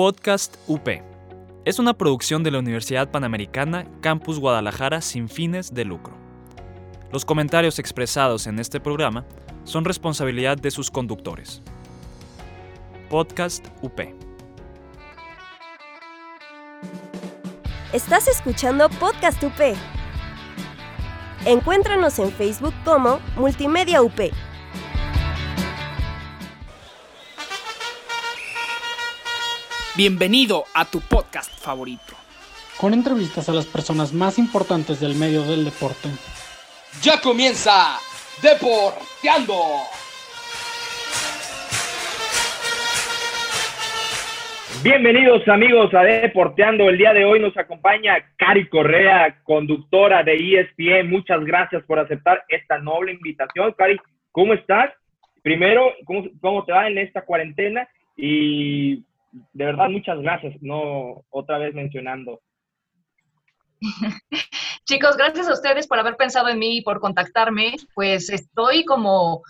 Podcast UP. Es una producción de la Universidad Panamericana Campus Guadalajara sin fines de lucro. Los comentarios expresados en este programa son responsabilidad de sus conductores. Podcast UP. Estás escuchando Podcast UP. Encuéntranos en Facebook como Multimedia UP. Bienvenido a tu podcast favorito. Con entrevistas a las personas más importantes del medio del deporte. Ya comienza Deporteando. Bienvenidos amigos a Deporteando. El día de hoy nos acompaña Cari Correa, conductora de ESPN. Muchas gracias por aceptar esta noble invitación. Cari, ¿cómo estás? Primero, ¿cómo, cómo te va en esta cuarentena? Y de verdad, muchas gracias, no otra vez mencionando. Chicos, gracias a ustedes por haber pensado en mí y por contactarme. Pues estoy como,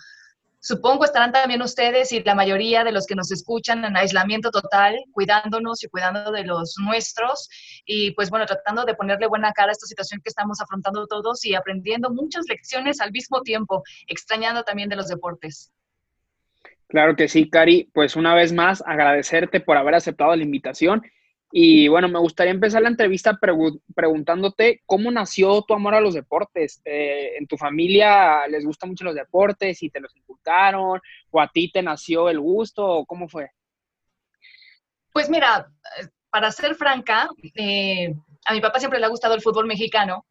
supongo estarán también ustedes y la mayoría de los que nos escuchan en aislamiento total, cuidándonos y cuidando de los nuestros. Y pues bueno, tratando de ponerle buena cara a esta situación que estamos afrontando todos y aprendiendo muchas lecciones al mismo tiempo, extrañando también de los deportes. Claro que sí, Cari. Pues una vez más, agradecerte por haber aceptado la invitación. Y bueno, me gustaría empezar la entrevista preguntándote cómo nació tu amor a los deportes. Eh, ¿En tu familia les gustan mucho los deportes y te los inculcaron? ¿O a ti te nació el gusto? ¿O cómo fue? Pues mira, para ser franca, eh, a mi papá siempre le ha gustado el fútbol mexicano,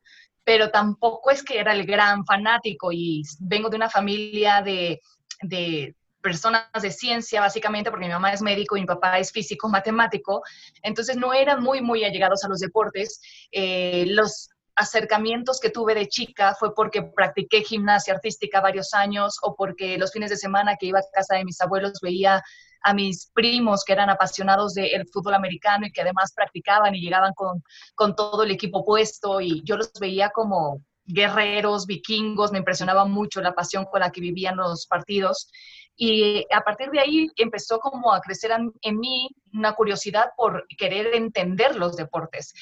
pero tampoco es que era el gran fanático y vengo de una familia de, de personas de ciencia, básicamente, porque mi mamá es médico y mi papá es físico, matemático, entonces no eran muy, muy allegados a los deportes. Eh, los acercamientos que tuve de chica fue porque practiqué gimnasia artística varios años o porque los fines de semana que iba a casa de mis abuelos veía a mis primos que eran apasionados del fútbol americano y que además practicaban y llegaban con, con todo el equipo puesto y yo los veía como guerreros, vikingos, me impresionaba mucho la pasión con la que vivían los partidos. Y a partir de ahí empezó como a crecer en, mí una curiosidad por querer entender los deportes.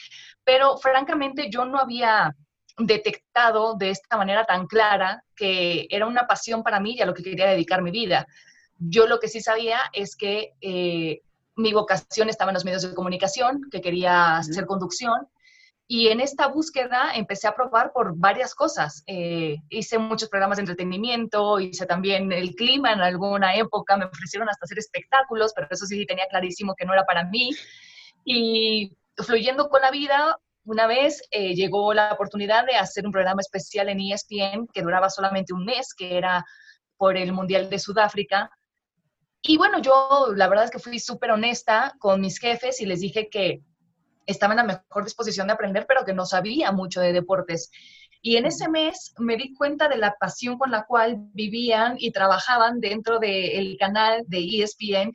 Pero francamente yo no había detectado de esta manera tan clara que era una pasión para mí y a lo que quería dedicar mi vida. Yo lo que sí sabía es que eh, mi vocación estaba en los medios de comunicación, que quería hacer conducción y en esta búsqueda empecé a probar por varias cosas. Eh, hice muchos programas de entretenimiento, hice también el clima en alguna época, me ofrecieron hasta hacer espectáculos, pero eso sí tenía clarísimo que no era para mí. Y fluyendo con la vida, una vez eh, llegó la oportunidad de hacer un programa especial en ESPN que duraba solamente un mes, que era por el Mundial de Sudáfrica. Y bueno, yo la verdad es que fui súper honesta con mis jefes y les dije que estaba en la mejor disposición de aprender, pero que no sabía mucho de deportes. Y en ese mes me di cuenta de la pasión con la cual vivían y trabajaban dentro del canal de ESPN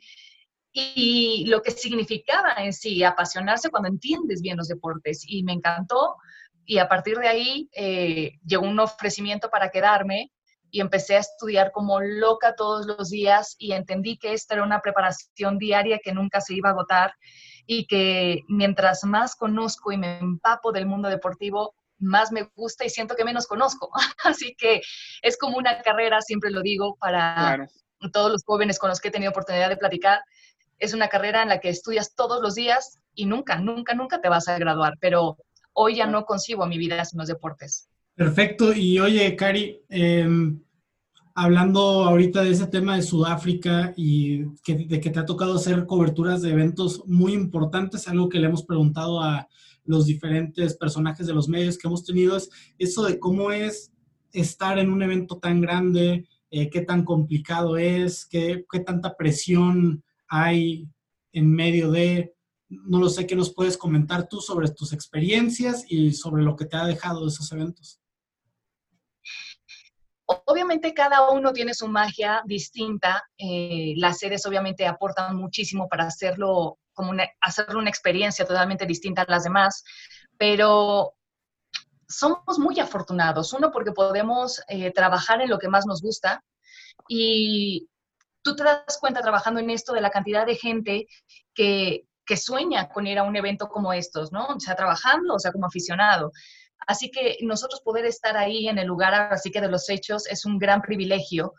y lo que significaba en sí apasionarse cuando entiendes bien los deportes. Y me encantó y a partir de ahí eh, llegó un ofrecimiento para quedarme y empecé a estudiar como loca todos los días y entendí que esta era una preparación diaria que nunca se iba a agotar y que mientras más conozco y me empapo del mundo deportivo, más me gusta y siento que menos conozco. Así que es como una carrera, siempre lo digo, para todos los jóvenes con los que he tenido oportunidad de platicar. Es una carrera en la que estudias todos los días y nunca, nunca, nunca te vas a graduar, pero hoy ya no concibo mi vida sin los deportes. Perfecto. Y oye, Cari, eh, hablando ahorita de ese tema de Sudáfrica y de que te ha tocado hacer coberturas de eventos muy importantes, algo que le hemos preguntado a los diferentes personajes de los medios que hemos tenido es eso de cómo es estar en un evento tan grande, eh, qué tan complicado es, qué, qué tanta presión hay en medio de, no lo sé, ¿qué nos puedes comentar tú sobre tus experiencias y sobre lo que te ha dejado esos eventos? Obviamente cada uno tiene su magia distinta. Eh, las series obviamente aportan muchísimo para hacerlo como una, hacerlo una experiencia totalmente distinta a las demás, pero somos muy afortunados. Uno porque podemos eh, trabajar en lo que más nos gusta y tú te das cuenta trabajando en esto de la cantidad de gente que que sueña con ir a un evento como estos, ¿no? O sea, trabajando, o sea, como aficionado. Así que nosotros poder estar ahí en el lugar, así que de los hechos, es un gran privilegio,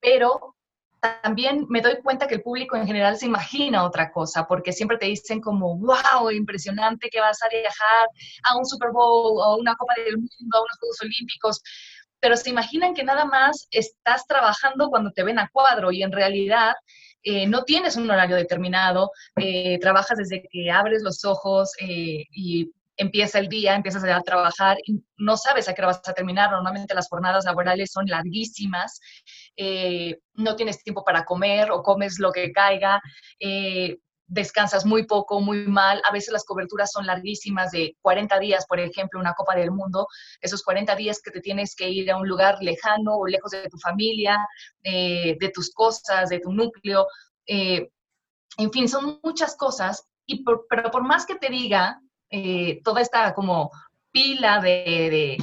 pero también me doy cuenta que el público en general se imagina otra cosa, porque siempre te dicen como, wow, impresionante que vas a viajar a un Super Bowl a una Copa del Mundo, a unos Juegos Olímpicos, pero se imaginan que nada más estás trabajando cuando te ven a cuadro y en realidad eh, no tienes un horario determinado, eh, trabajas desde que abres los ojos eh, y empieza el día, empiezas a trabajar y no sabes a qué hora vas a terminar. Normalmente las jornadas laborales son larguísimas, no tienes tiempo para comer o comes lo que caiga descansas muy poco, muy mal. A veces las coberturas son larguísimas, de 40 días, por ejemplo, una Copa del Mundo. Esos 40 días que te tienes que ir a un lugar lejano o lejos de tu familia, eh, de tus cosas, de tu núcleo. Eh, en fin, son muchas cosas. Y pero por más que te diga eh, toda esta como pila de,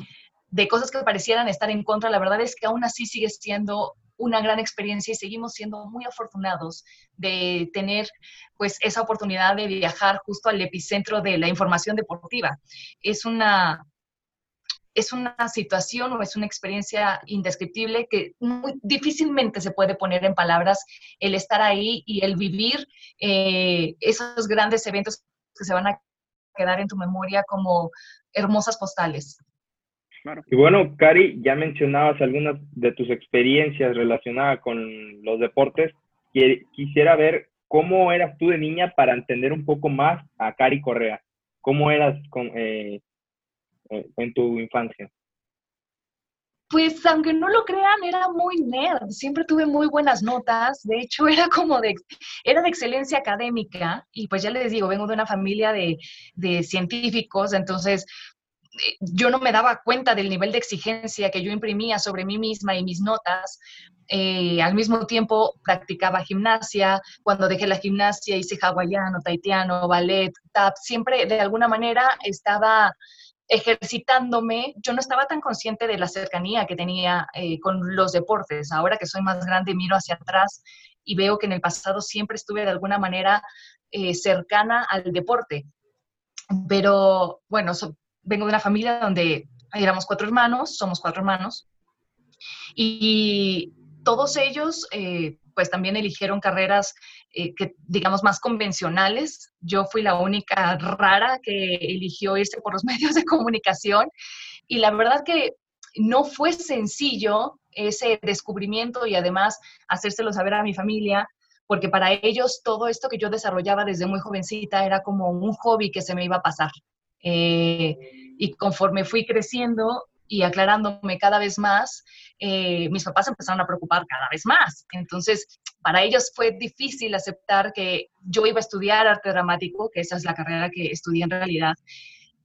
de cosas que parecieran estar en contra, la verdad es que aún así sigue siendo una gran experiencia y seguimos siendo muy afortunados de tener pues esa oportunidad de viajar justo al epicentro de la información deportiva. Es una es una situación o es una experiencia indescriptible que muy difícilmente se puede poner en palabras el estar ahí y el vivir eh, esos grandes eventos que se van a quedar en tu memoria como hermosas postales. Y bueno, Cari, ya mencionabas algunas de tus experiencias relacionadas con los deportes. Quisiera ver cómo eras tú de niña para entender un poco más a Cari Correa. ¿Cómo eras con, eh, eh, en tu infancia? Pues aunque no lo crean, era muy nerd. Siempre tuve muy buenas notas. De hecho, era como de, era de excelencia académica. Y pues ya les digo, vengo de una familia de, de científicos, entonces yo no me daba cuenta del nivel de exigencia que yo imprimía sobre mí misma y mis notas. Eh, al mismo tiempo practicaba gimnasia, cuando dejé la gimnasia hice hawaiano, taitiano, ballet, tap, siempre de alguna manera estaba ejercitándome, yo no estaba tan consciente de la cercanía que tenía eh, con los deportes. Ahora que soy más grande, miro hacia atrás y veo que en el pasado siempre estuve de alguna manera eh, cercana al deporte. Pero bueno, vengo de una familia donde éramos cuatro hermanos, somos cuatro hermanos, y todos ellos eh, pues también eligieron carreras eh, que digamos más convencionales. Yo fui la única rara que eligió irse por los medios de comunicación y la verdad que no fue sencillo ese descubrimiento y además hacérselo saber a mi familia, porque para ellos todo esto que yo desarrollaba desde muy jovencita era como un hobby que se me iba a pasar. Eh, y conforme fui creciendo y aclarándome cada vez más, eh, mis papás empezaron a preocupar cada vez más. Entonces, para ellos fue difícil aceptar que yo iba a estudiar arte dramático, que esa es la carrera que estudié en realidad.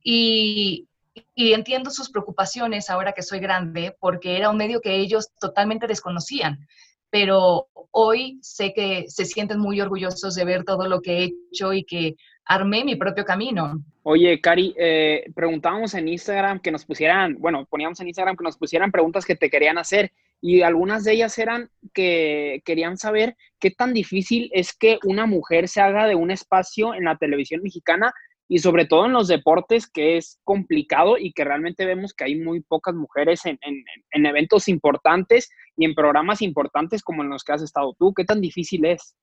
Y, y entiendo sus preocupaciones ahora que soy grande, porque era un medio que ellos totalmente desconocían pero hoy sé que se sienten muy orgullosos de ver todo lo que he hecho y que armé mi propio camino. Oye, Cari, eh, preguntábamos en Instagram que nos pusieran, bueno, poníamos en Instagram que nos pusieran preguntas que te querían hacer y algunas de ellas eran que querían saber qué tan difícil es que una mujer se haga de un espacio en la televisión mexicana y sobre todo en los deportes que es complicado y que realmente vemos que hay muy pocas mujeres en, en, eventos importantes y en programas importantes como en los que has estado tú. ¿Qué tan difícil es?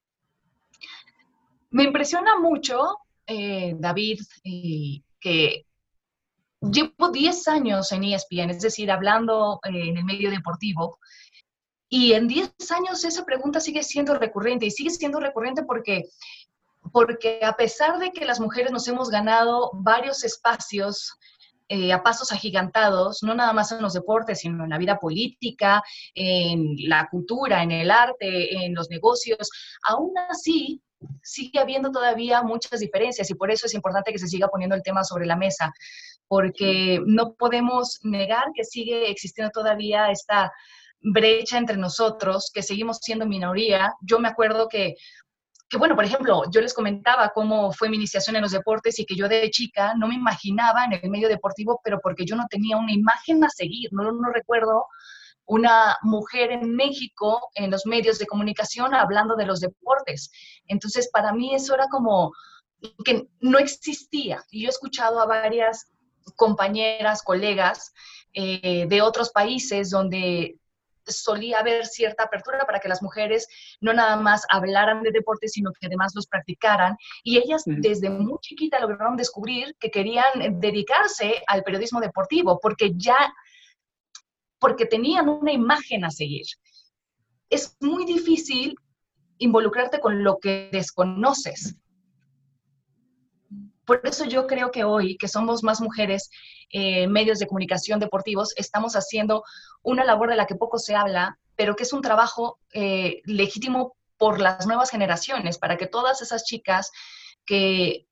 Me impresiona mucho, eh, David, que llevo 10 años en ESPN, es decir, hablando eh, en el medio deportivo, y en 10 años esa pregunta sigue siendo recurrente y sigue siendo recurrente porque porque a pesar de que las mujeres nos hemos ganado varios espacios eh, a pasos agigantados, no nada más en los deportes, sino en la vida política, en la cultura, en el arte, en los negocios, aún así sigue habiendo todavía muchas diferencias y por eso es importante que se siga poniendo el tema sobre la mesa, porque no podemos negar que sigue existiendo todavía esta brecha entre nosotros, que seguimos siendo minoría. Yo me acuerdo que que bueno, por ejemplo, yo les comentaba cómo fue mi iniciación en los deportes y que yo de chica no me imaginaba en el medio deportivo, pero porque yo no tenía una imagen a seguir, no, no recuerdo una mujer en México en los medios de comunicación hablando de los deportes. Entonces, para mí eso era como, que no existía. Y yo he escuchado a varias compañeras, colegas eh, de otros países donde solía haber cierta apertura para que las mujeres no nada más hablaran de deporte, sino que además los practicaran. Y ellas desde muy chiquita lograron descubrir que querían dedicarse al periodismo deportivo, porque ya, porque tenían una imagen a seguir. Es muy difícil involucrarte con lo que desconoces. Por eso yo creo que hoy, que somos más mujeres, eh, medios de comunicación deportivos, estamos haciendo una labor de la que poco se habla, pero que es un trabajo eh, legítimo por las nuevas generaciones, para que todas esas chicas que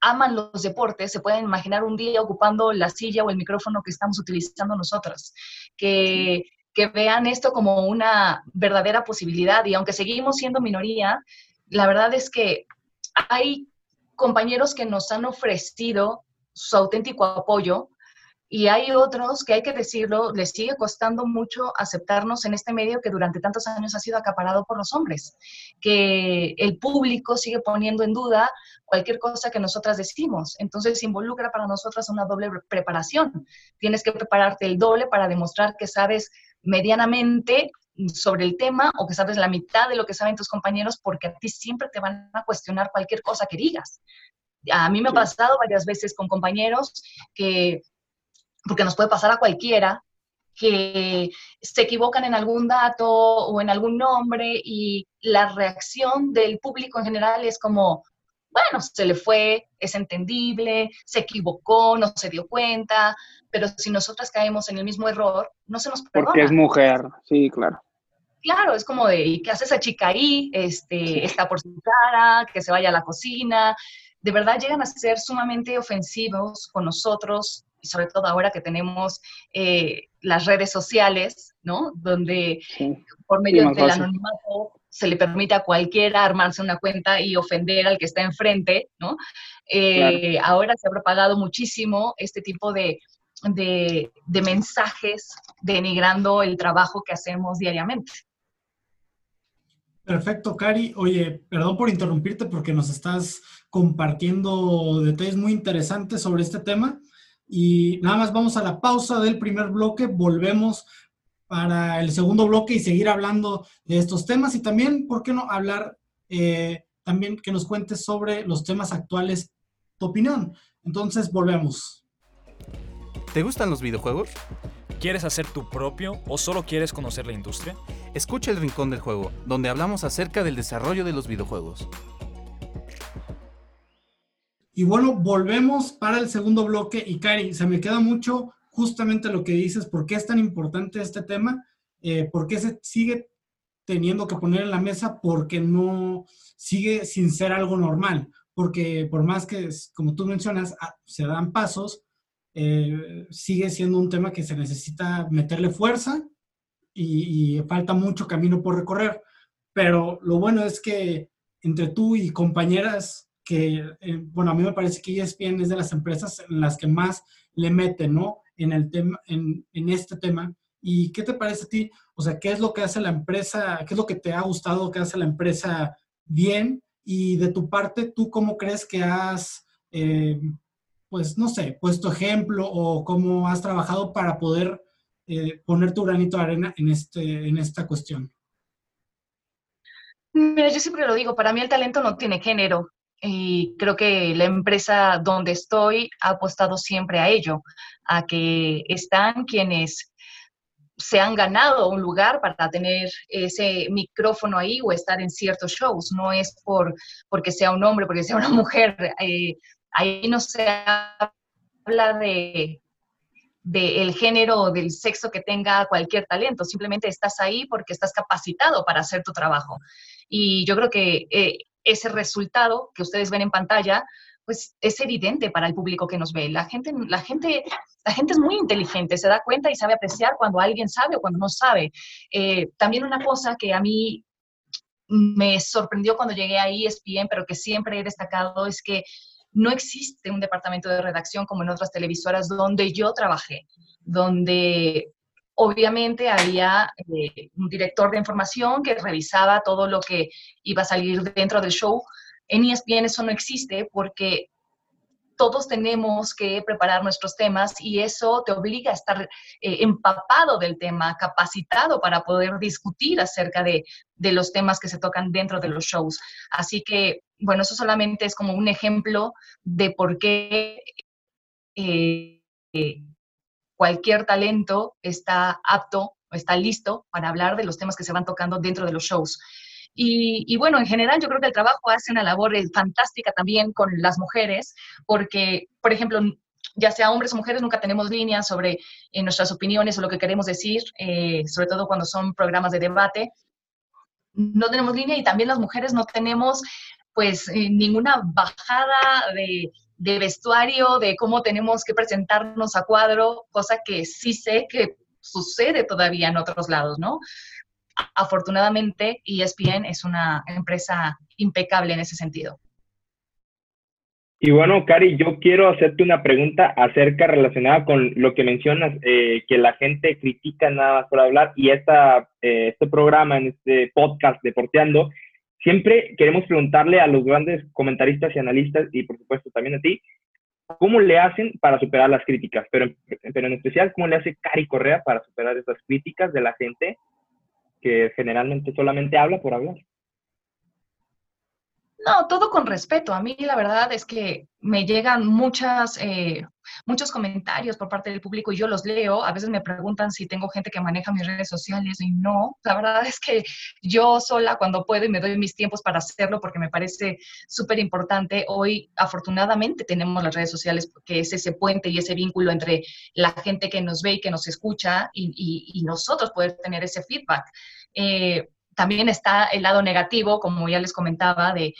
aman los deportes se puedan imaginar un día ocupando la silla o el micrófono que estamos utilizando nosotros, que, que vean esto como una verdadera posibilidad y aunque seguimos siendo minoría, la verdad es que hay compañeros que nos han ofrecido su auténtico apoyo y hay otros que hay que decirlo, les sigue costando mucho aceptarnos en este medio que durante tantos años ha sido acaparado por los hombres, que el público sigue poniendo en duda cualquier cosa que nosotras decimos. Entonces involucra para nosotras una doble preparación. Tienes que prepararte el doble para demostrar que sabes medianamente sobre el tema o que sabes la mitad de lo que saben tus compañeros porque a ti siempre te van a cuestionar cualquier cosa que digas. A mí me ha pasado varias veces con compañeros que, porque nos puede pasar a cualquiera, que se equivocan en algún dato o en algún nombre y la reacción del público en general es como, bueno, se le fue, es entendible, se equivocó, no se dio cuenta, pero si nosotras caemos en el mismo error, no se nos perdona. Porque es mujer, sí, claro. Claro, es como de, ¿y qué hace esa chica ahí? Este, Está por su cara, que se vaya a la cocina. De verdad llegan a ser sumamente ofensivos con nosotros, y sobre todo ahora que tenemos eh, las redes sociales, ¿no? Donde por medio del anonimato se le permite a cualquiera armarse una cuenta y ofender al que está enfrente, ¿no? Eh, ahora se ha propagado muchísimo este tipo de, de, mensajes denigrando el trabajo que hacemos diariamente. Perfecto, Cari. Oye, perdón por interrumpirte porque nos estás compartiendo detalles muy interesantes sobre este tema. Y nada más vamos a la pausa del primer bloque, volvemos para el segundo bloque y seguir hablando de estos temas y también, ¿por qué no hablar eh, también que nos cuentes sobre los temas actuales, tu opinión? Entonces, volvemos. ¿Te gustan los videojuegos? ¿Quieres hacer tu propio o solo quieres conocer la industria? Escucha el Rincón del Juego, donde hablamos acerca del desarrollo de los videojuegos. Y bueno, volvemos para el segundo bloque. Y Cari, se me queda mucho justamente lo que dices, ¿por qué es tan importante este tema? Eh, ¿Por qué se sigue teniendo que poner en la mesa? Porque no sigue sin ser algo normal. Porque por más que, como tú mencionas, ah, se dan pasos, eh, sigue siendo un tema que se necesita meterle fuerza y, falta mucho camino por recorrer. Pero lo bueno es que entre tú y compañeras que, eh, bueno, a mí me parece que ESPN es de las empresas en las que más le meten, ¿no? En el tema, en, en este tema. ¿Y qué te parece a ti? O sea, ¿qué es lo que hace la empresa? ¿Qué es lo que te ha gustado que hace la empresa bien? Y de tu parte, ¿tú cómo crees que has eh, pues, no sé, puesto ejemplo o cómo has trabajado para poder eh, poner tu granito de arena en, este, en esta cuestión? Mira, yo siempre lo digo, para mí el talento no tiene género y creo que la empresa donde estoy ha apostado siempre a ello, a que están quienes se han ganado un lugar para tener ese micrófono ahí o estar en ciertos shows. No es por porque sea un hombre, porque sea una mujer. Eh, Ahí no se habla de, el género o del sexo que tenga cualquier talento, simplemente estás ahí porque estás capacitado para hacer tu trabajo. Y yo creo que eh, ese resultado que ustedes ven en pantalla, pues es evidente para el público que nos ve. La gente, la gente, la gente es muy inteligente, se da cuenta y sabe apreciar cuando alguien sabe o cuando no sabe. Eh, también una cosa que a mí me sorprendió cuando llegué a ESPN, pero que siempre he destacado, es que no existe un departamento de redacción como en otras televisoras donde yo trabajé, donde obviamente había eh, un director de información que revisaba todo lo que iba a salir dentro del show, En ESPN eso no existe porque todos tenemos que preparar nuestros temas y eso te obliga a estar eh, empapado del tema, capacitado para poder discutir acerca de, los temas que se tocan dentro de los shows. Así que, bueno, eso solamente es como un ejemplo de por qué eh, cualquier talento está apto o está listo para hablar de los temas que se van tocando dentro de los shows. Y, bueno, en general yo creo que el trabajo hace una labor eh, fantástica también con las mujeres, porque, por ejemplo, ya sea hombres o mujeres, nunca tenemos líneas sobre eh, nuestras opiniones o lo que queremos decir, eh, sobre todo cuando son programas de debate. No tenemos línea y también las mujeres no tenemos pues ninguna bajada de, de vestuario, de cómo tenemos que presentarnos a cuadro, cosa que sí sé que sucede todavía en otros lados, ¿no? afortunadamente ESPN es una empresa impecable en ese sentido. Y bueno, Cari, yo quiero hacerte una pregunta acerca relacionada con lo que mencionas, eh, que la gente critica nada más por hablar y esta, eh, este programa, en este podcast Deporteando, siempre queremos preguntarle a los grandes comentaristas y analistas y por supuesto también a ti, ¿cómo le hacen para superar las críticas? Pero, en especial, ¿cómo le hace Cari Correa para superar esas críticas de la gente que generalmente solamente habla por hablar. No, todo con respeto. A mí la verdad es que me llegan muchas, eh, muchos comentarios por parte del público y yo los leo. A veces me preguntan si tengo gente que maneja mis redes sociales y no. La verdad es que yo sola cuando puedo y me doy mis tiempos para hacerlo porque me parece súper importante. Hoy afortunadamente tenemos las redes sociales que es ese puente y ese vínculo entre la gente que nos ve y que nos escucha y, nosotros poder tener ese feedback. Eh, también está el lado negativo, como ya les comentaba, de,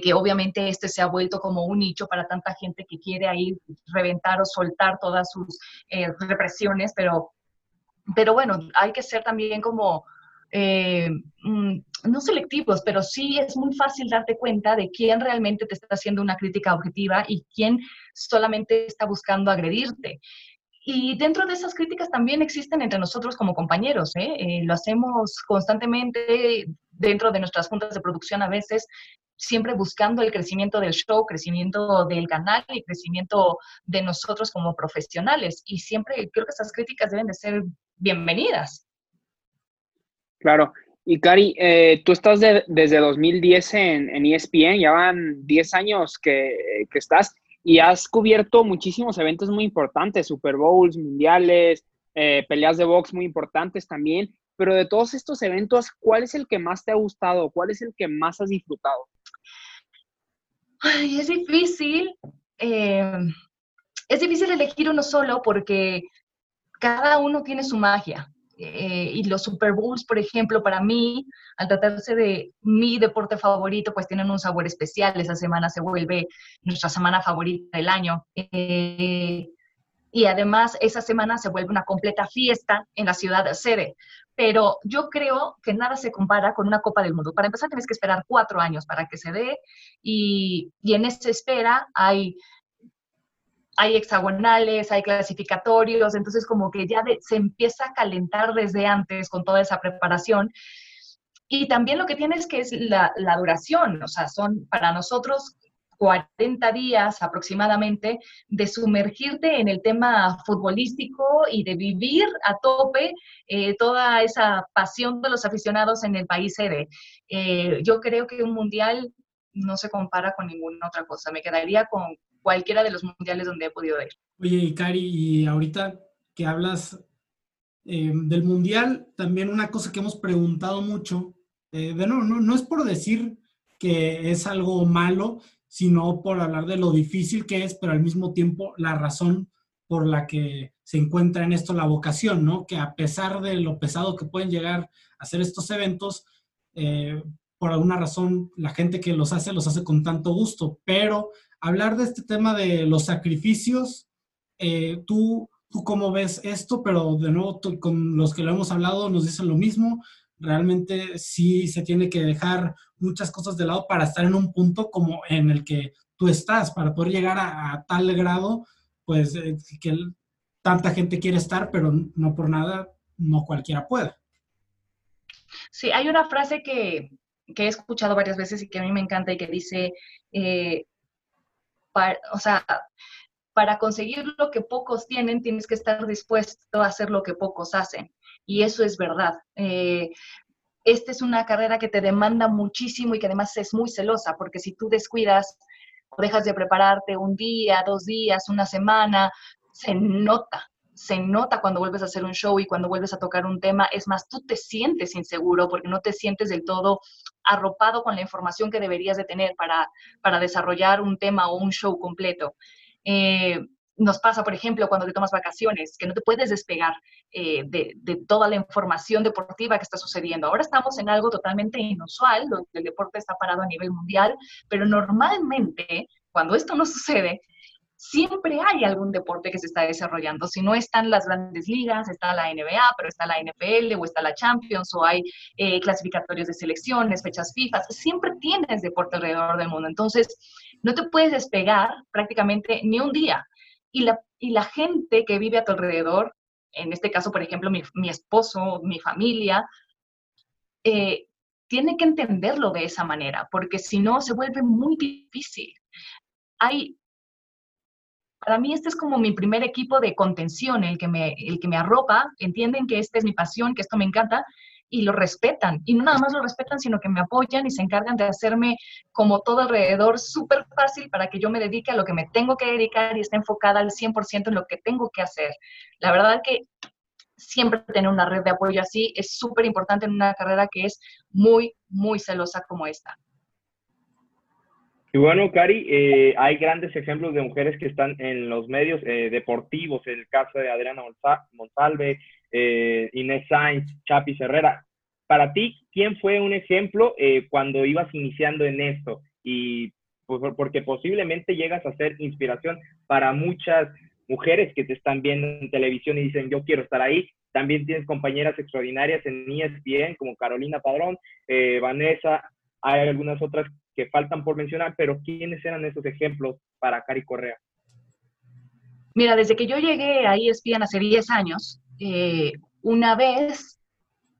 que obviamente este se ha vuelto como un nicho para tanta gente que quiere ahí reventar o soltar todas sus eh, represiones, pero, pero bueno, hay que ser también como, eh, mm, no selectivos, pero sí es muy fácil darte cuenta de quién realmente te está haciendo una crítica objetiva y quién solamente está buscando agredirte. Y dentro de esas críticas también existen entre nosotros como compañeros. ¿eh? Eh, lo hacemos constantemente dentro de nuestras juntas de producción a veces, siempre buscando el crecimiento del show, crecimiento del canal y crecimiento de nosotros como profesionales. Y siempre creo que esas críticas deben de ser bienvenidas. Claro. Y Cari, eh, tú estás desde 2010 en, en, ESPN, ya van 10 años que estás y has cubierto muchísimos eventos muy importantes, Super Bowls, mundiales, eh, peleas de box muy importantes también. Pero de todos estos eventos, ¿cuál es el que más te ha gustado? ¿Cuál es el que más has disfrutado? Ay, es difícil. Eh, es difícil elegir uno solo porque cada uno tiene su magia. Eh, y los Super Bowls, por ejemplo, para mí, al tratarse de mi deporte favorito, pues tienen un sabor especial. Esa semana se vuelve nuestra semana favorita del año. Eh, y además, esa semana se vuelve una completa fiesta en la ciudad de sede. Pero yo creo que nada se compara con una Copa del Mundo. Para empezar, tienes que esperar cuatro años para que se dé y, y en esa espera hay hay hexagonales, hay clasificatorios, entonces como que ya se empieza a calentar desde antes con toda esa preparación. Y también lo que tiene es que es la, duración, o sea, son para nosotros 40 días aproximadamente de sumergirte en el tema futbolístico y de vivir a tope eh, toda esa pasión de los aficionados en el país sede. Eh, yo creo que un mundial no se compara con ninguna otra cosa. Me quedaría con cualquiera de los mundiales donde he podido ir. Oye, Cari, y ahorita que hablas eh, del mundial, también una cosa que hemos preguntado mucho, eh, no, no es por decir que es algo malo, sino por hablar de lo difícil que es, pero al mismo tiempo la razón por la que se encuentra en esto la vocación, ¿no? Que a pesar de lo pesado que pueden llegar a hacer estos eventos, eh, por alguna razón la gente que los hace los hace con tanto gusto, pero hablar de este tema de los sacrificios, eh, tú, tú cómo ves esto, pero de nuevo con los que lo hemos hablado nos dicen lo mismo, realmente sí se tiene que dejar muchas cosas de lado para estar en un punto como en el que tú estás, para poder llegar a, tal grado, pues eh, que tanta gente quiere estar, pero no por nada, no cualquiera puede. Sí, hay una frase que, que he escuchado varias veces y que a mí me encanta y que dice, eh, o sea, para conseguir lo que pocos tienen, tienes que estar dispuesto a hacer lo que pocos hacen. Y eso es verdad. Eh, esta es una carrera que te demanda muchísimo y que además es muy celosa, porque si tú descuidas o dejas de prepararte un día, dos días, una semana, se nota, se nota cuando vuelves a hacer un show y cuando vuelves a tocar un tema. Es más, tú te sientes inseguro porque no te sientes del todo arropado con la información que deberías de tener para, para desarrollar un tema o un show completo. Eh, nos pasa, por ejemplo, cuando te tomas vacaciones, que no te puedes despegar eh, de, de, toda la información deportiva que está sucediendo. Ahora estamos en algo totalmente inusual, donde el deporte está parado a nivel mundial, pero normalmente, cuando esto no sucede, siempre hay algún deporte que se está desarrollando. Si no están las grandes ligas, está la NBA, pero está la NFL o está la Champions o hay eh, clasificatorios de selecciones, fechas FIFA, siempre tienes deporte alrededor del mundo. Entonces, no te puedes despegar prácticamente ni un día. Y la, y la gente que vive a tu alrededor, en este caso, por ejemplo, mi, mi esposo, mi familia, eh, tiene que entenderlo de esa manera, porque si no, se vuelve muy difícil. Hay para mí este es como mi primer equipo de contención, el que me, el que me arropa, entienden que esta es mi pasión, que esto me encanta y lo respetan. Y no nada más lo respetan, sino que me apoyan y se encargan de hacerme como todo alrededor súper fácil para que yo me dedique a lo que me tengo que dedicar y esté enfocada al 100% en lo que tengo que hacer. La verdad que siempre tener una red de apoyo así es súper importante en una carrera que es muy, muy celosa como esta. Y bueno, Cari, eh, hay grandes ejemplos de mujeres que están en los medios eh, deportivos, el caso de Adriana Monsalve, eh, Inés Sainz, Chapi Herrera. Para ti, ¿quién fue un ejemplo cuando ibas iniciando en esto? Y pues, porque posiblemente llegas a ser inspiración para muchas mujeres que te están viendo en televisión y dicen, yo quiero estar ahí. También tienes compañeras extraordinarias en ESPN como Carolina Padrón, Vanessa, hay algunas otras que faltan por mencionar, pero ¿quiénes eran esos ejemplos para Cari Correa? Mira, desde que yo llegué a ESPN hace 10 años, eh, una vez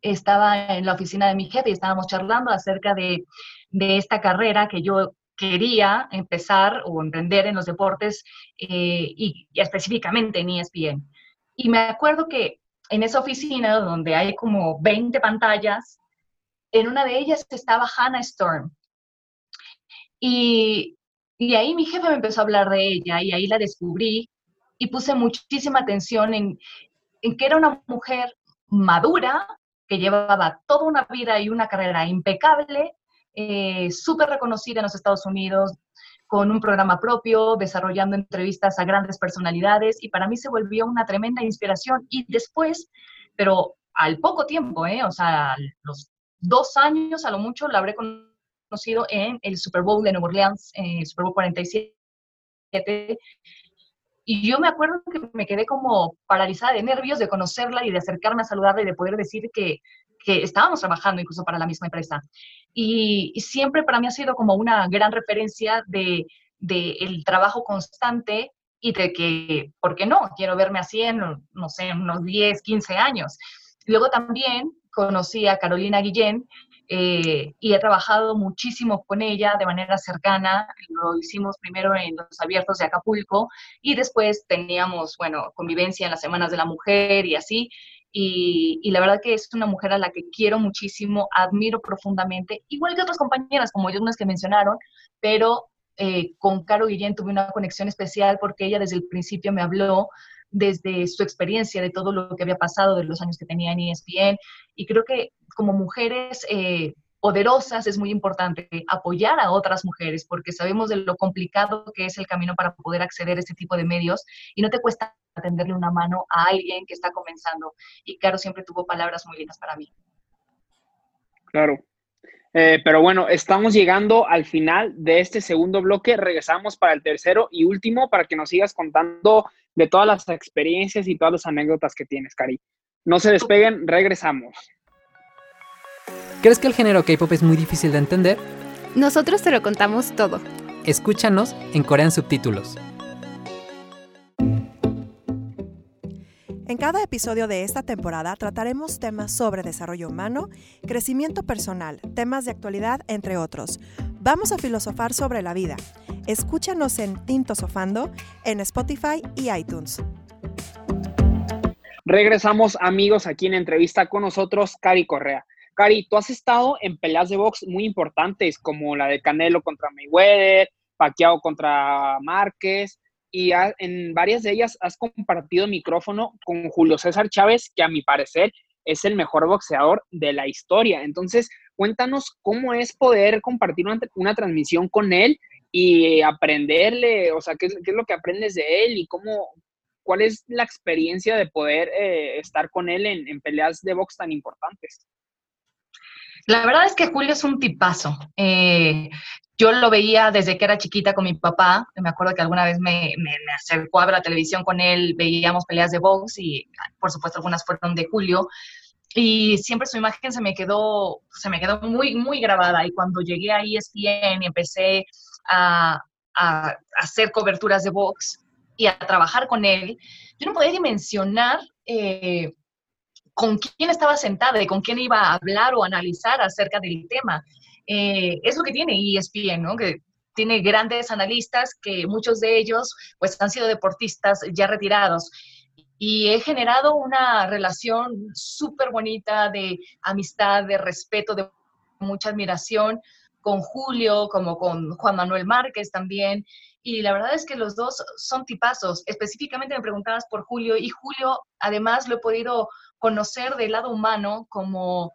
estaba en la oficina de mi jefe y estábamos charlando acerca de, de esta carrera que yo quería empezar o emprender en los deportes eh, y, específicamente en ESPN. Y me acuerdo que en esa oficina donde hay como 20 pantallas, en una de ellas estaba Hannah Storm. Y, ahí mi jefe me empezó a hablar de ella y ahí la descubrí y puse muchísima atención en, que era una mujer madura, que llevaba toda una vida y una carrera impecable, eh, súper reconocida en los Estados Unidos, con un programa propio, desarrollando entrevistas a grandes personalidades y para mí se volvió una tremenda inspiración. Y después, pero al poco tiempo, ¿eh? o sea, los dos años a lo mucho, la habré conocido conocido en el Super Bowl de Nueva Orleans, en el Super Bowl 47. Y yo me acuerdo que me quedé como paralizada de nervios de conocerla y de acercarme a saludarla y de poder decir que, que estábamos trabajando incluso para la misma empresa. Y, siempre para mí ha sido como una gran referencia de, de el trabajo constante y de que, ¿por qué no? Quiero verme así en, no sé, unos 10, 15 años. Luego también conocí a Carolina Guillén, eh, y he trabajado muchísimo con ella de manera cercana. Lo hicimos primero en los abiertos de Acapulco y después teníamos, bueno, convivencia en las Semanas de la Mujer y así. Y, y, la verdad que es una mujer a la que quiero muchísimo, admiro profundamente, igual que otras compañeras, como unas que mencionaron, pero eh, con Caro Guillén tuve una conexión especial porque ella desde el principio me habló desde su experiencia de todo lo que había pasado, de los años que tenía en ESPN, y creo que como mujeres eh, poderosas es muy importante apoyar a otras mujeres porque sabemos de lo complicado que es el camino para poder acceder a este tipo de medios y no te cuesta tenderle una mano a alguien que está comenzando. Y Caro siempre tuvo palabras muy lindas para mí. Claro. Eh, pero bueno, estamos llegando al final de este segundo bloque. Regresamos para el tercero y último para que nos sigas contando de todas las experiencias y todas las anécdotas que tienes, Cari. No se despeguen, regresamos. ¿Crees que el género K-pop es muy difícil de entender? Nosotros te lo contamos todo. Escúchanos en Corean Subtítulos. En cada episodio de esta temporada trataremos temas sobre desarrollo humano, crecimiento personal, temas de actualidad, entre otros. Vamos a filosofar sobre la vida. Escúchanos en Tinto Sofando, en Spotify y iTunes. Regresamos amigos aquí en entrevista con nosotros, Cari Correa. Cari, tú has estado en peleas de box muy importantes como la de Canelo contra Mayweather, Pacquiao contra Márquez y en varias de ellas has compartido micrófono con Julio César Chávez, que a mi parecer es el mejor boxeador de la historia. Entonces, cuéntanos cómo es poder compartir una, transmisión con él y aprenderle, o sea, qué, es lo que aprendes de él y cómo, cuál es la experiencia de poder eh, estar con él en, peleas de box tan importantes. La verdad es que Julio es un tipazo. Eh, yo lo veía desde que era chiquita con mi papá. Me acuerdo que alguna vez me, me, acercó a ver la televisión con él, veíamos peleas de box y, por supuesto, algunas fueron de Julio. Y siempre su imagen se me quedó, se me quedó muy, muy grabada. Y cuando llegué a ESPN y empecé a, a hacer coberturas de box y a trabajar con él, yo no podía dimensionar eh, con quién estaba sentada y con quién iba a hablar o analizar acerca del tema. Eh, es lo que tiene ESPN, ¿no? Que tiene grandes analistas que muchos de ellos pues han sido deportistas ya retirados. Y he generado una relación súper bonita de amistad, de respeto, de mucha admiración con Julio, como con Juan Manuel Márquez también. Y la verdad es que los dos son tipazos. Específicamente me preguntabas por Julio y Julio además lo he podido conocer del lado humano como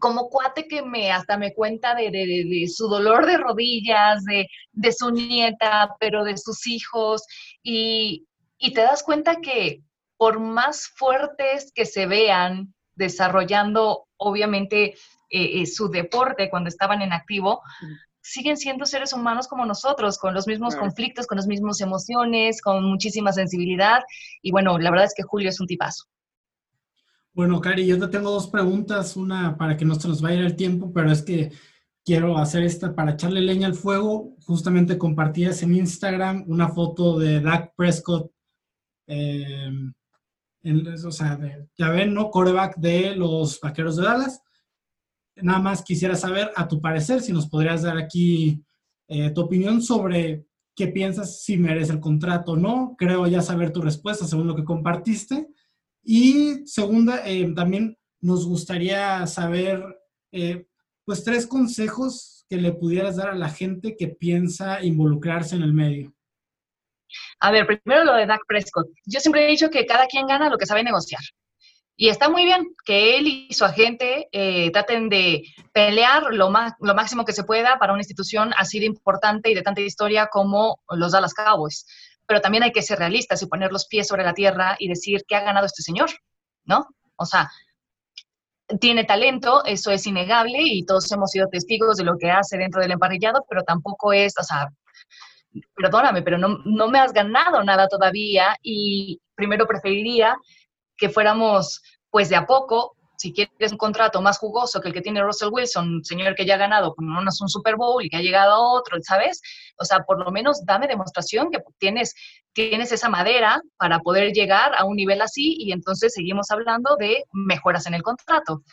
como cuate que me hasta me cuenta de, su dolor de rodillas, de, su nieta, pero de sus hijos, y, te das cuenta que por más fuertes que se vean desarrollando, obviamente, eh, eh, su deporte cuando estaban en activo, siguen siendo seres humanos como nosotros, con los mismos conflictos, con las mismas emociones, con muchísima sensibilidad, y bueno, la verdad es que Julio es un tipazo. Bueno, Cari, yo te tengo dos preguntas, una para que no se nos vaya el tiempo, pero es que quiero hacer esta para echarle leña al fuego. Justamente compartías en Instagram una foto de Dak Prescott, em, o sea, ya ven, ¿no? Coreback de los Vaqueros de Dallas. Nada más quisiera saber, a tu parecer, si nos podrías dar aquí eh, tu opinión sobre qué piensas, si merece el contrato o no. Creo ya saber tu respuesta según lo que compartiste. Y segunda, eh, también nos gustaría saber, eh, pues, tres consejos que le pudieras dar a la gente que piensa involucrarse en el medio. A ver, primero lo de Dak Prescott. Yo siempre he dicho que cada quien gana lo que sabe negociar. Y está muy bien que él y su agente eh, traten de pelear lo, lo máximo que se pueda para una institución así de importante y de tanta historia como los Dallas Cowboys pero también hay que ser realistas y poner los pies sobre la tierra y decir qué ha ganado este señor, ¿no? O sea, tiene talento, eso es innegable y todos hemos sido testigos de lo que hace dentro del emparrillado, pero tampoco es, o sea, perdóname, pero no, no me has ganado nada todavía y primero preferiría que fuéramos pues de a poco si quieres un contrato más jugoso que el que tiene Russell Wilson, señor que ya ha ganado por un Super Bowl y que ha llegado a otro, ¿sabes? O sea, por lo menos dame demostración que tienes, tienes esa madera para poder llegar a un nivel así y entonces seguimos hablando de mejoras en el contrato.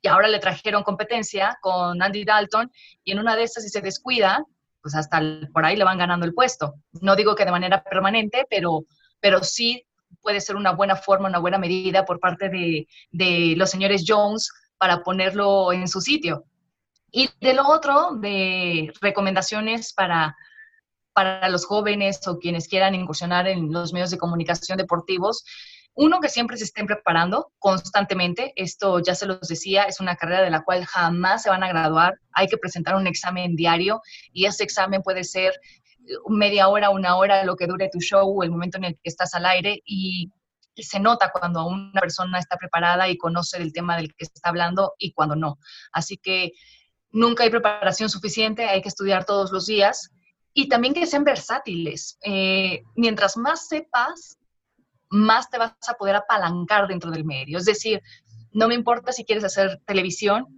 Y ahora le trajeron competencia con Andy Dalton y en una de esas si se descuida, pues hasta por ahí le van ganando el puesto. No digo que de manera permanente, pero, pero sí puede ser una buena forma, una buena medida por parte de, los señores Jones para ponerlo en su sitio. Y de lo otro, de recomendaciones para, para los jóvenes o quienes quieran incursionar en los medios de comunicación deportivos, uno, que siempre se estén preparando constantemente. Esto ya se los decía, es una carrera de la cual jamás se van a graduar. Hay que presentar un examen diario y ese examen puede ser media hora, una hora, lo que dure tu show, el momento en el que estás al aire y se nota cuando una persona está preparada y conoce del tema del que está hablando y cuando no. Así que nunca hay preparación suficiente, hay que estudiar todos los días y también que sean versátiles. Eh, mientras más sepas, más te vas a poder apalancar dentro del medio. Es decir, no me importa si quieres hacer televisión,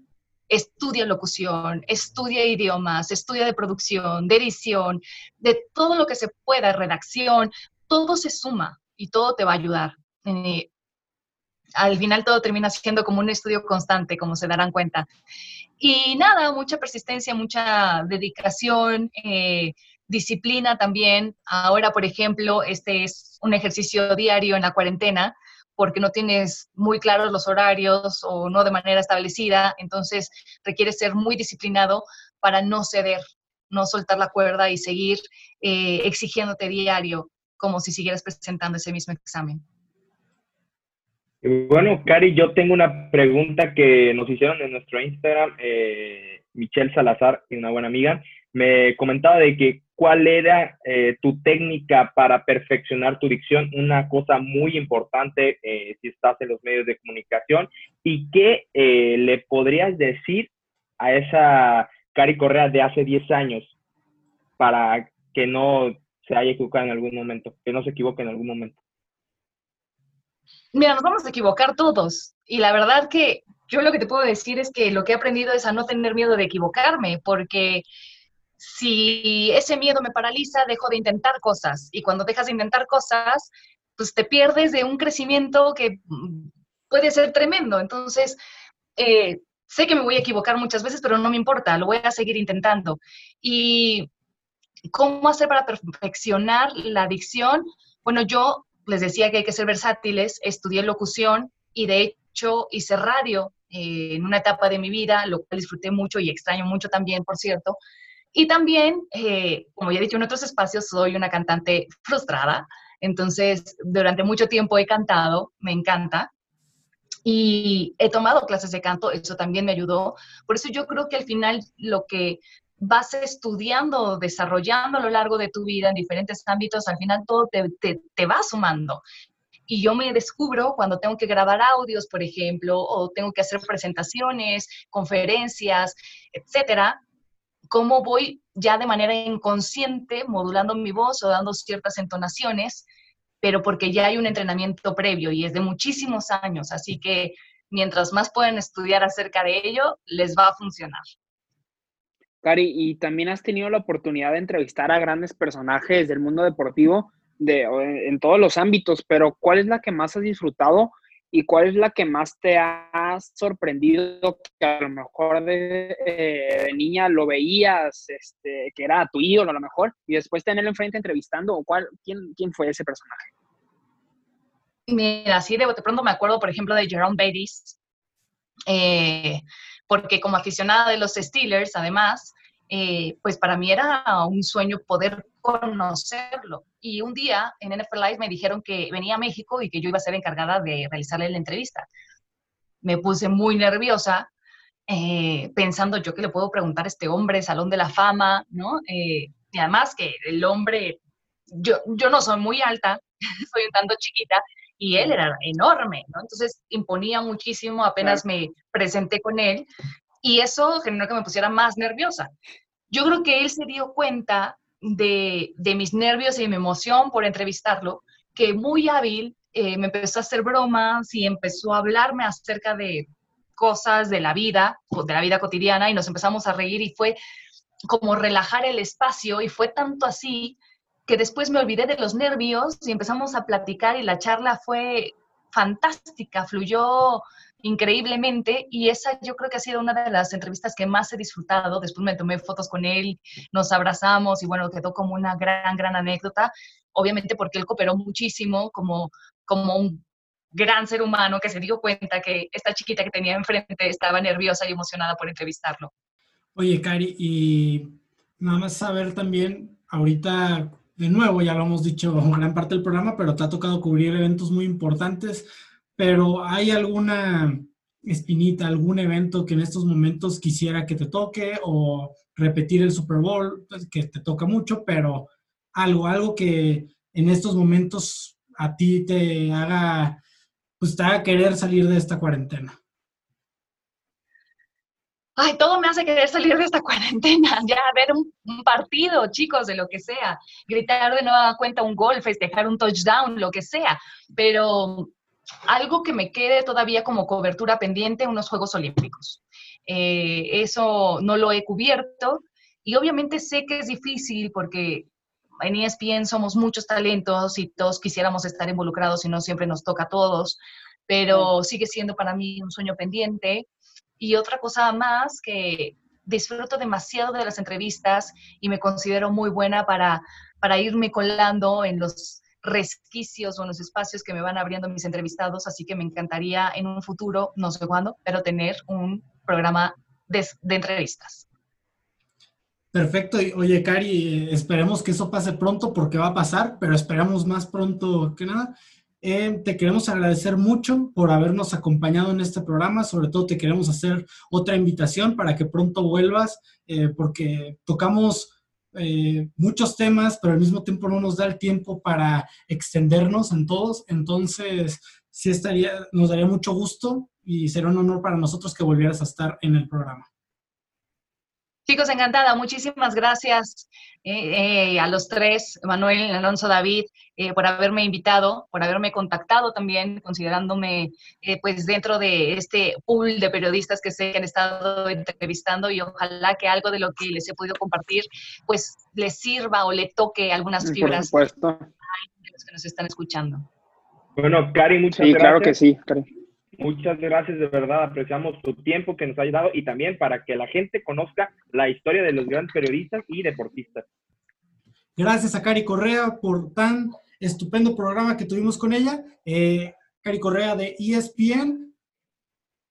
estudia locución, estudia idiomas, estudia de producción, de edición, de todo lo que se pueda, redacción, todo se suma y todo te va a ayudar. Eh, al final todo termina siendo como un estudio constante, como se darán cuenta. Y nada, mucha persistencia, mucha dedicación, eh, disciplina también. Ahora, por ejemplo, este es un ejercicio diario en la cuarentena porque no tienes muy claros los horarios o no de manera establecida, entonces requiere ser muy disciplinado para no ceder, no soltar la cuerda y seguir eh, exigiéndote diario como si siguieras presentando ese mismo examen. Bueno, Cari, yo tengo una pregunta que nos hicieron en nuestro Instagram, eh, Michelle Salazar, una buena amiga, me comentaba de que cuál era eh, tu técnica para perfeccionar tu dicción, una cosa muy importante eh, si estás en los medios de comunicación, y qué le podrías decir a esa Cari Correa de hace 10 años para que no se haya equivocado en algún momento, que no se equivoque en algún momento. Mira, nos vamos a equivocar todos. Y la verdad que yo lo que te puedo decir es que lo que he aprendido es a no tener miedo de equivocarme, porque si ese miedo me paraliza, dejo de intentar cosas. Y cuando dejas de intentar cosas, pues te pierdes de un crecimiento que mm, puede ser tremendo. Entonces, eh, sé que me voy a equivocar muchas veces, pero no me importa, lo voy a seguir intentando. Y cómo hacer para perfeccionar la adicción. Bueno, yo les decía que hay que ser versátiles, estudié locución y de hecho hice radio eh, en una etapa de mi vida, lo cual disfruté mucho y extraño mucho también, por cierto. Y también, eh, como ya he dicho en otros espacios, soy una cantante frustrada, entonces durante mucho tiempo he cantado, me encanta, y he tomado clases de canto, eso también me ayudó. Por eso yo creo que al final lo que vas estudiando, desarrollando a lo largo de tu vida en diferentes ámbitos, al final todo te, te, va sumando. Y yo me descubro cuando tengo que grabar audios, por ejemplo, o tengo que hacer presentaciones, conferencias, etcétera, cómo voy ya de manera inconsciente modulando mi voz o dando ciertas entonaciones, pero porque ya hay un entrenamiento previo y es de muchísimos años, así que mientras más pueden estudiar acerca de ello, les va a funcionar. Cari, y también has tenido la oportunidad de entrevistar a grandes personajes del mundo deportivo de, en todos los ámbitos, pero ¿cuál es la que más has disfrutado y cuál es la que más te ha sorprendido que a lo mejor de, eh, niña lo veías, este, que era tu ídolo a lo mejor, y después tenerlo enfrente entrevistando? ¿cuál, quién, ¿Quién fue ese personaje? Mira, sí, de, de pronto me acuerdo, por ejemplo, de Jerome Bates, eh, porque como aficionada de los Steelers, además, eh, pues para mí era un sueño poder conocerlo. Y un día en NFL Live me dijeron que venía a México y que yo iba a ser encargada de realizarle la entrevista. Me puse muy nerviosa, eh, pensando yo que le puedo preguntar a este hombre, Salón de la Fama, ¿no? Eh, y además que el hombre, yo, yo no soy muy alta, soy un tanto chiquita, y él era enorme, ¿no? Entonces imponía muchísimo, apenas me presenté con él y eso generó que me pusiera más nerviosa. Yo creo que él se dio cuenta de, de mis nervios y mi emoción por entrevistarlo, que muy hábil eh, me empezó a hacer bromas y empezó a hablarme acerca de cosas de la vida, de la vida cotidiana, y nos empezamos a reír y fue como relajar el espacio y fue tanto así que después me olvidé de los nervios y empezamos a platicar y la charla fue fantástica, fluyó increíblemente y esa yo creo que ha sido una de las entrevistas que más he disfrutado. Después me tomé fotos con él, nos abrazamos y bueno, quedó como una gran, gran anécdota. Obviamente porque él cooperó muchísimo como, como un gran ser humano que se dio cuenta que esta chiquita que tenía enfrente estaba nerviosa y emocionada por entrevistarlo. Oye, Cari, y nada más saber también, ahorita de nuevo, ya lo hemos dicho gran parte del programa, pero te ha tocado cubrir eventos muy importantes, pero ¿hay alguna espinita, algún evento que en estos momentos quisiera que te toque o repetir el Super Bowl, pues, que te toca mucho, pero algo, algo que en estos momentos a ti te haga, pues te haga querer salir de esta cuarentena? ay, todo me hace querer salir de esta cuarentena, ya ver un, partido, chicos, de lo que sea, gritar de nueva cuenta un gol, festejar un touchdown, lo que sea, pero algo que me quede todavía como cobertura pendiente, unos Juegos Olímpicos. Eh, eso no lo he cubierto y obviamente sé que es difícil porque en ESPN somos muchos talentos y todos quisiéramos estar involucrados y no siempre nos toca a todos, pero sigue siendo para mí un sueño pendiente. Y otra cosa más que disfruto demasiado de las entrevistas y me considero muy buena para, para irme colando en los resquicios o en los espacios que me van abriendo mis entrevistados, así que me encantaría en un futuro, no sé cuándo, pero tener un programa de, entrevistas. Perfecto. Oye, Cari, esperemos que eso pase pronto porque va a pasar, pero esperamos más pronto que nada. Eh, te queremos agradecer mucho por habernos acompañado en este programa. Sobre todo te queremos hacer otra invitación para que pronto vuelvas, eh, porque tocamos eh, muchos temas, pero al mismo tiempo no nos da el tiempo para extendernos en todos. Entonces, sí estaría, nos daría mucho gusto y será un honor para nosotros que volvieras a estar en el programa. Chicos, encantada. Muchísimas gracias eh, eh, a los tres, Manuel, Alonso, David, eh, por haberme invitado, por haberme contactado también, considerándome pues dentro de este pool de periodistas que se han estado entrevistando y ojalá que algo de lo que les he podido compartir pues les sirva o le toque algunas fibras Por supuesto. de los que nos están escuchando. Bueno, Cari, muchas Sí, gracias. claro que sí, Cari. Muchas gracias, de verdad, apreciamos tu tiempo que nos ha ayudado y también para que la gente conozca la historia de los grandes periodistas y deportistas. Gracias a Cari Correa por tan estupendo programa que tuvimos con ella. Eh, Cari Correa de ESPN.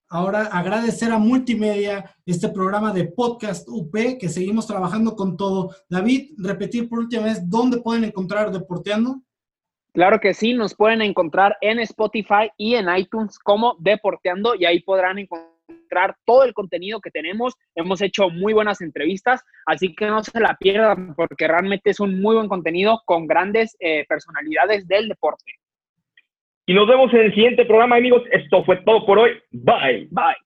Ahora agradecer a Multimedia este programa de Podcast UP que seguimos trabajando con todo. David, repetir por última vez dónde pueden encontrar Deporteando. Claro que sí, nos pueden encontrar en Spotify y en iTunes como Deporteando y ahí podrán encontrar todo el contenido que tenemos. Hemos hecho muy buenas entrevistas, así que no se la pierdan porque realmente es un muy buen contenido con grandes eh, personalidades del deporte. Y nos vemos en el siguiente programa, amigos. Esto fue todo por hoy. Bye. Bye.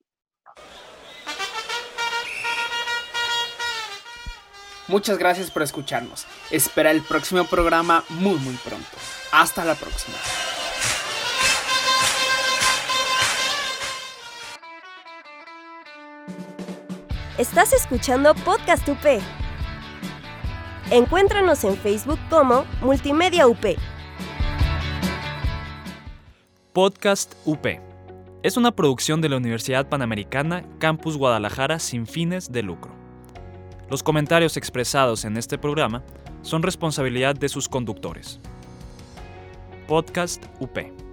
Muchas gracias por escucharnos. Espera el próximo programa muy muy pronto. Hasta la próxima. Estás escuchando Podcast UP. Encuéntranos en Facebook como Multimedia UP. Podcast UP. Es una producción de la Universidad Panamericana Campus Guadalajara sin fines de lucro. Los comentarios expresados en este programa son responsabilidad de sus conductores. Podcast UP.